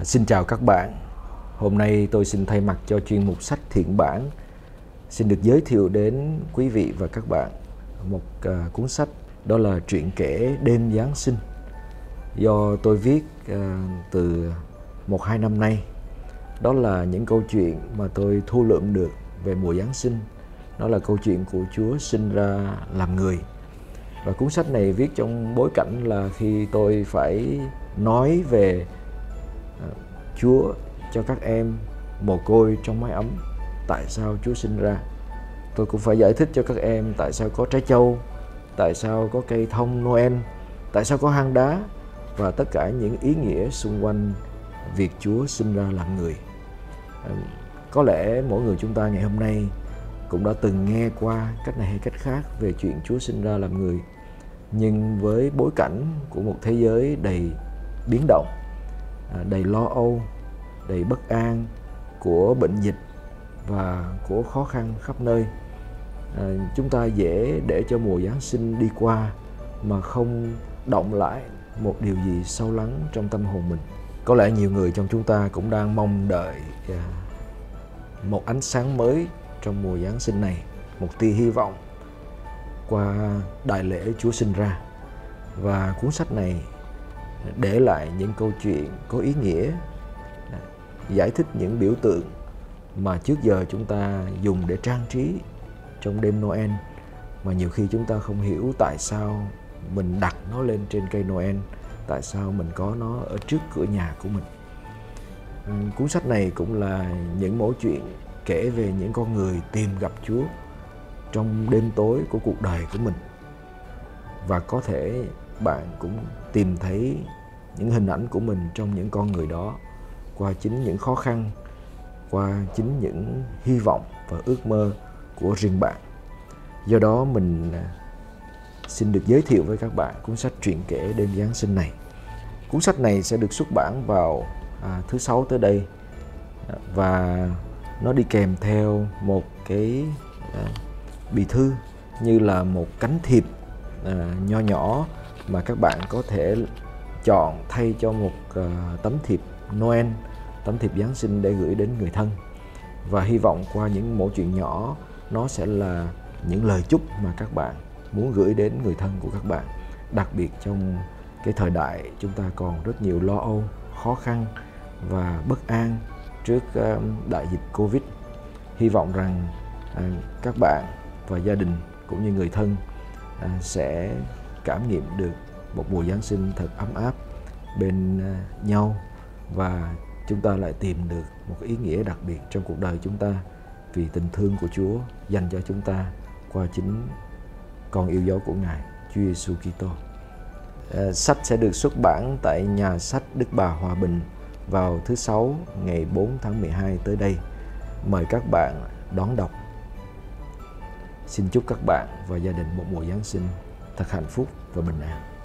À, xin chào các bạn. Hôm nay tôi xin thay mặt cho chuyên mục sách thiện bản xin được giới thiệu đến quý vị và các bạn một à, cuốn sách đó là truyện kể đêm Giáng sinh do tôi viết à, từ một hai năm nay. Đó là những câu chuyện mà tôi thu lượm được về mùa Giáng sinh. Đó là câu chuyện của Chúa sinh ra làm người. Và cuốn sách này viết trong bối cảnh là khi tôi phải nói về Ờ, Chúa cho các em mồ côi trong mái ấm, tại sao Chúa sinh ra? Tôi cũng phải giải thích cho các em tại sao có trái châu tại sao có cây thông Noel, tại sao có hang đá và tất cả những ý nghĩa xung quanh việc Chúa sinh ra làm người. Ờ, có lẽ mỗi người chúng ta ngày hôm nay cũng đã từng nghe qua cách này hay cách khác về chuyện Chúa sinh ra làm người, nhưng với bối cảnh của một thế giới đầy biến động À, đầy lo âu đầy bất an của bệnh dịch và của khó khăn khắp nơi. À, chúng ta dễ để cho mùa giáng sinh đi qua mà không động lại một điều gì sâu lắng trong tâm hồn mình. Có lẽ nhiều người trong chúng ta cũng đang mong đợi à, một ánh sáng mới trong mùa giáng sinh này một tia hy vọng qua đại lễ Chúa sinh ra. Và cuốn sách này để lại những câu chuyện có ý nghĩa à, giải thích những biểu tượng mà trước giờ chúng ta dùng để trang trí trong đêm Noel. Mà nhiều khi chúng ta không hiểu tại sao mình đặt nó lên trên cây Noel, tại sao mình có nó ở trước cửa nhà của mình. Ừ, cuốn sách này cũng là những mẫu chuyện kể về những con người tìm gặp Chúa trong đêm tối của cuộc đời của mình. Và có thể bạn cũng tìm thấy những hình ảnh của mình trong những con người đó qua chính những khó khăn qua chính những hy vọng và ước mơ của riêng bạn. Do đó mình à, xin được giới thiệu với các bạn cuốn sách truyện kể đêm giáng sinh này. Cuốn sách này sẽ được xuất bản vào à, thứ sáu tới đây à, và nó đi kèm theo một cái à, bì thư như là một cánh thiệp à, nho nhỏ mà các bạn có thể chọn thay cho một uh, tấm thiệp Noel tấm thiệp Giáng sinh để gửi đến người thân. Và hy vọng qua những mẫu chuyện nhỏ nó sẽ là những lời chúc mà các bạn muốn gửi đến người thân của các bạn. Đặc biệt trong cái thời đại chúng ta còn rất nhiều lo âu khó khăn và bất an trước uh, đại dịch covid. Hy vọng rằng uh, các bạn và gia đình cũng như người thân uh, sẽ cảm nghiệm được một mùa giáng sinh thật ấm áp bên à, nhau và chúng ta lại tìm được một ý nghĩa đặc biệt trong cuộc đời chúng ta vì tình thương của Chúa dành cho chúng ta qua chính con yêu dấu của Ngài, Chúa Giêsu Kitô. À, sách sẽ được xuất bản tại nhà sách Đức Bà Hòa Bình vào thứ Sáu ngày 4 tháng 12 tới đây. Mời các bạn đón đọc. Xin chúc các bạn và gia đình một mùa Giáng sinh thật hạnh phúc và bình an.